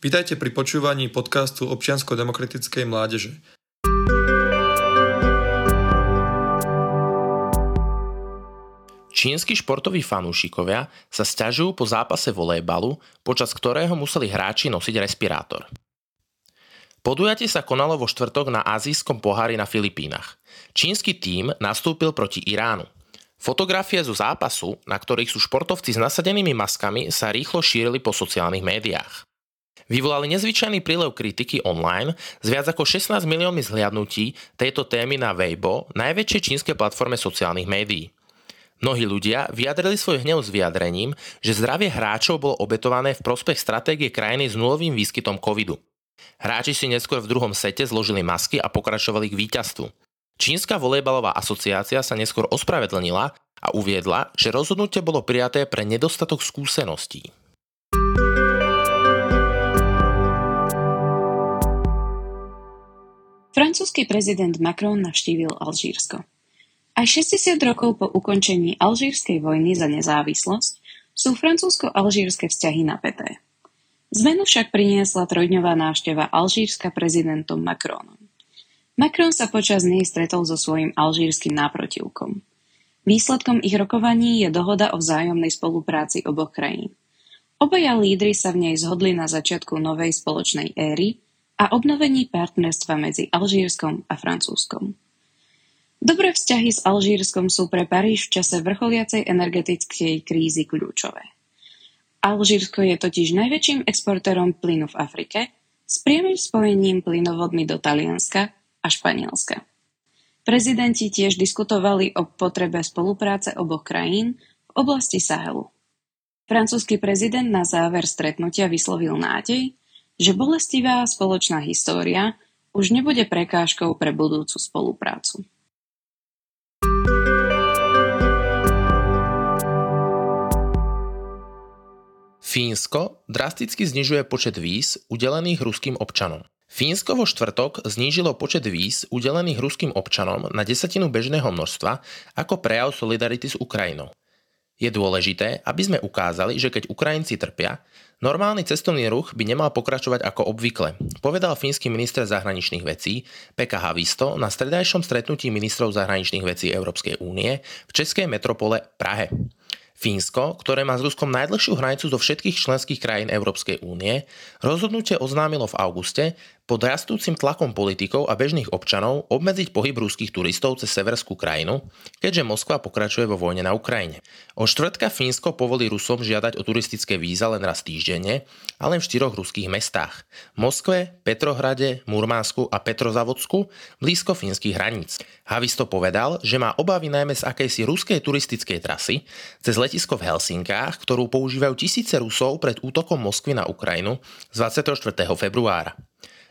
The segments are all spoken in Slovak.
Vítajte pri počúvaní podcastu občiansko-demokratickej mládeže. Čínsky športoví fanúšikovia sa stiažujú po zápase volejbalu, počas ktorého museli hráči nosiť respirátor. Podujatie sa konalo vo štvrtok na azijskom pohári na Filipínach. Čínsky tím nastúpil proti Iránu. Fotografie zo zápasu, na ktorých sú športovci s nasadenými maskami, sa rýchlo šírili po sociálnych médiách. Vyvolali nezvyčajný prílev kritiky online s viac ako 16 miliónmi zhliadnutí tejto témy na Weibo, najväčšej čínskej platforme sociálnych médií. Mnohí ľudia vyjadrili svoj hnev s vyjadrením, že zdravie hráčov bolo obetované v prospech stratégie krajiny s nulovým výskytom covidu. Hráči si neskôr v druhom sete zložili masky a pokračovali k víťazstvu. Čínska volejbalová asociácia sa neskôr ospravedlnila a uviedla, že rozhodnutie bolo prijaté pre nedostatok skúseností. Francúzsky prezident Macron navštívil Alžírsko. Aj 60 rokov po ukončení Alžírskej vojny za nezávislosť sú francúzsko-alžírske vzťahy napäté. Zmenu však priniesla trojdňová návšteva Alžírska prezidentom Macronom. Macron sa počas nej stretol so svojím alžírskym náprotivkom. Výsledkom ich rokovaní je dohoda o vzájomnej spolupráci oboch krajín. Obaja lídry sa v nej zhodli na začiatku novej spoločnej éry a obnovení partnerstva medzi Alžírskom a Francúzskom. Dobré vzťahy s Alžírskom sú pre Paríž v čase vrcholiacej energetickej krízy kľúčové. Alžírsko je totiž najväčším exportérom plynu v Afrike s priamým spojením plynovodmi do Talianska a Španielska. Prezidenti tiež diskutovali o potrebe spolupráce oboch krajín v oblasti Sahelu. Francúzsky prezident na záver stretnutia vyslovil nádej, že bolestivá spoločná história už nebude prekážkou pre budúcu spoluprácu. Fínsko drasticky znižuje počet víz udelených ruským občanom. Fínsko vo štvrtok znížilo počet víz udelených ruským občanom na desatinu bežného množstva ako prejav solidarity s Ukrajinou. Je dôležité, aby sme ukázali, že keď Ukrajinci trpia, normálny cestovný ruch by nemal pokračovať ako obvykle, povedal fínsky minister zahraničných vecí Pekka Havisto na stredajšom stretnutí ministrov zahraničných vecí Európskej únie v českej metropole Prahe. Fínsko, ktoré má s Ruskom najdlhšiu hranicu zo všetkých členských krajín Európskej únie, rozhodnutie oznámilo v auguste pod rastúcim tlakom politikov a bežných občanov obmedziť pohyb ruských turistov cez severskú krajinu, keďže Moskva pokračuje vo vojne na Ukrajine. O štvrtka Fínsko povolí Rusom žiadať o turistické víza len raz týždenne, ale v štyroch ruských mestách. Moskve, Petrohrade, Murmánsku a Petrozavodsku blízko fínskych hraníc. Havisto povedal, že má obavy najmä z akejsi ruskej turistickej trasy cez letisko v Helsinkách, ktorú používajú tisíce Rusov pred útokom Moskvy na Ukrajinu z 24. februára.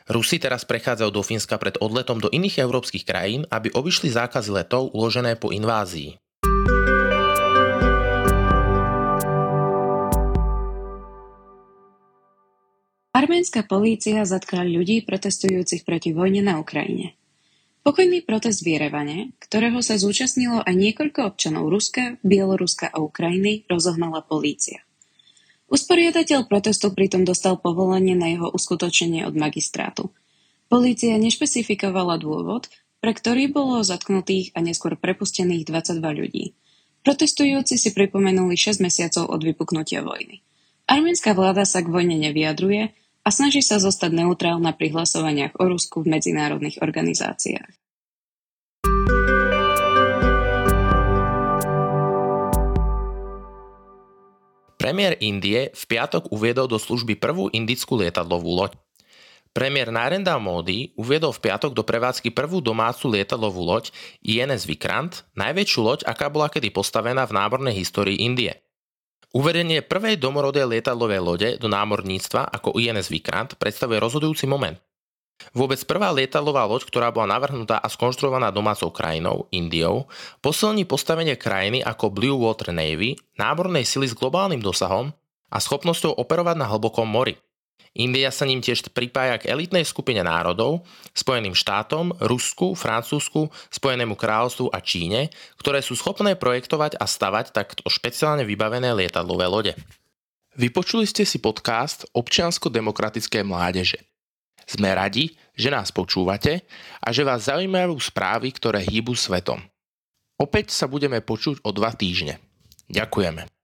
Rusi teraz prechádzajú do Fínska pred odletom do iných európskych krajín, aby obišli zákazy letov uložené po invázii. Arménska polícia zatkla ľudí protestujúcich proti vojne na Ukrajine. Pokojný protest v Jerevane, ktorého sa zúčastnilo aj niekoľko občanov Ruska, Bieloruska a Ukrajiny, rozohnala polícia. Usporiadateľ protestu pritom dostal povolenie na jeho uskutočnenie od magistrátu. Polícia nešpecifikovala dôvod, pre ktorý bolo zatknutých a neskôr prepustených 22 ľudí. Protestujúci si pripomenuli 6 mesiacov od vypuknutia vojny. Arménska vláda sa k vojne nevyjadruje a snaží sa zostať neutrálna pri hlasovaniach o Rusku v medzinárodných organizáciách. Premiér Indie v piatok uviedol do služby prvú indickú lietadlovú loď. Premiér Narendra Modi uviedol v piatok do prevádzky prvú domácu lietadlovú loď INS Vikrant, najväčšiu loď, aká bola kedy postavená v námornej histórii Indie. Uvedenie prvej domorodej lietadlovej lode do námorníctva ako INS Vikrant predstavuje rozhodujúci moment. Vôbec prvá lietadlová loď, ktorá bola navrhnutá a skonštruovaná domácou krajinou, Indiou, posilní postavenie krajiny ako Blue Water Navy, námornej sily s globálnym dosahom a schopnosťou operovať na hlbokom mori. India sa ním tiež pripája k elitnej skupine národov, Spojeným štátom, Rusku, Francúzsku, Spojenému kráľovstvu a Číne, ktoré sú schopné projektovať a stavať takto špeciálne vybavené lietadlové lode. Vypočuli ste si podcast občiansko-demokratické mládeže. Sme radi, že nás počúvate a že vás zaujímajú správy, ktoré hýbu svetom. Opäť sa budeme počuť o dva týždne. Ďakujeme.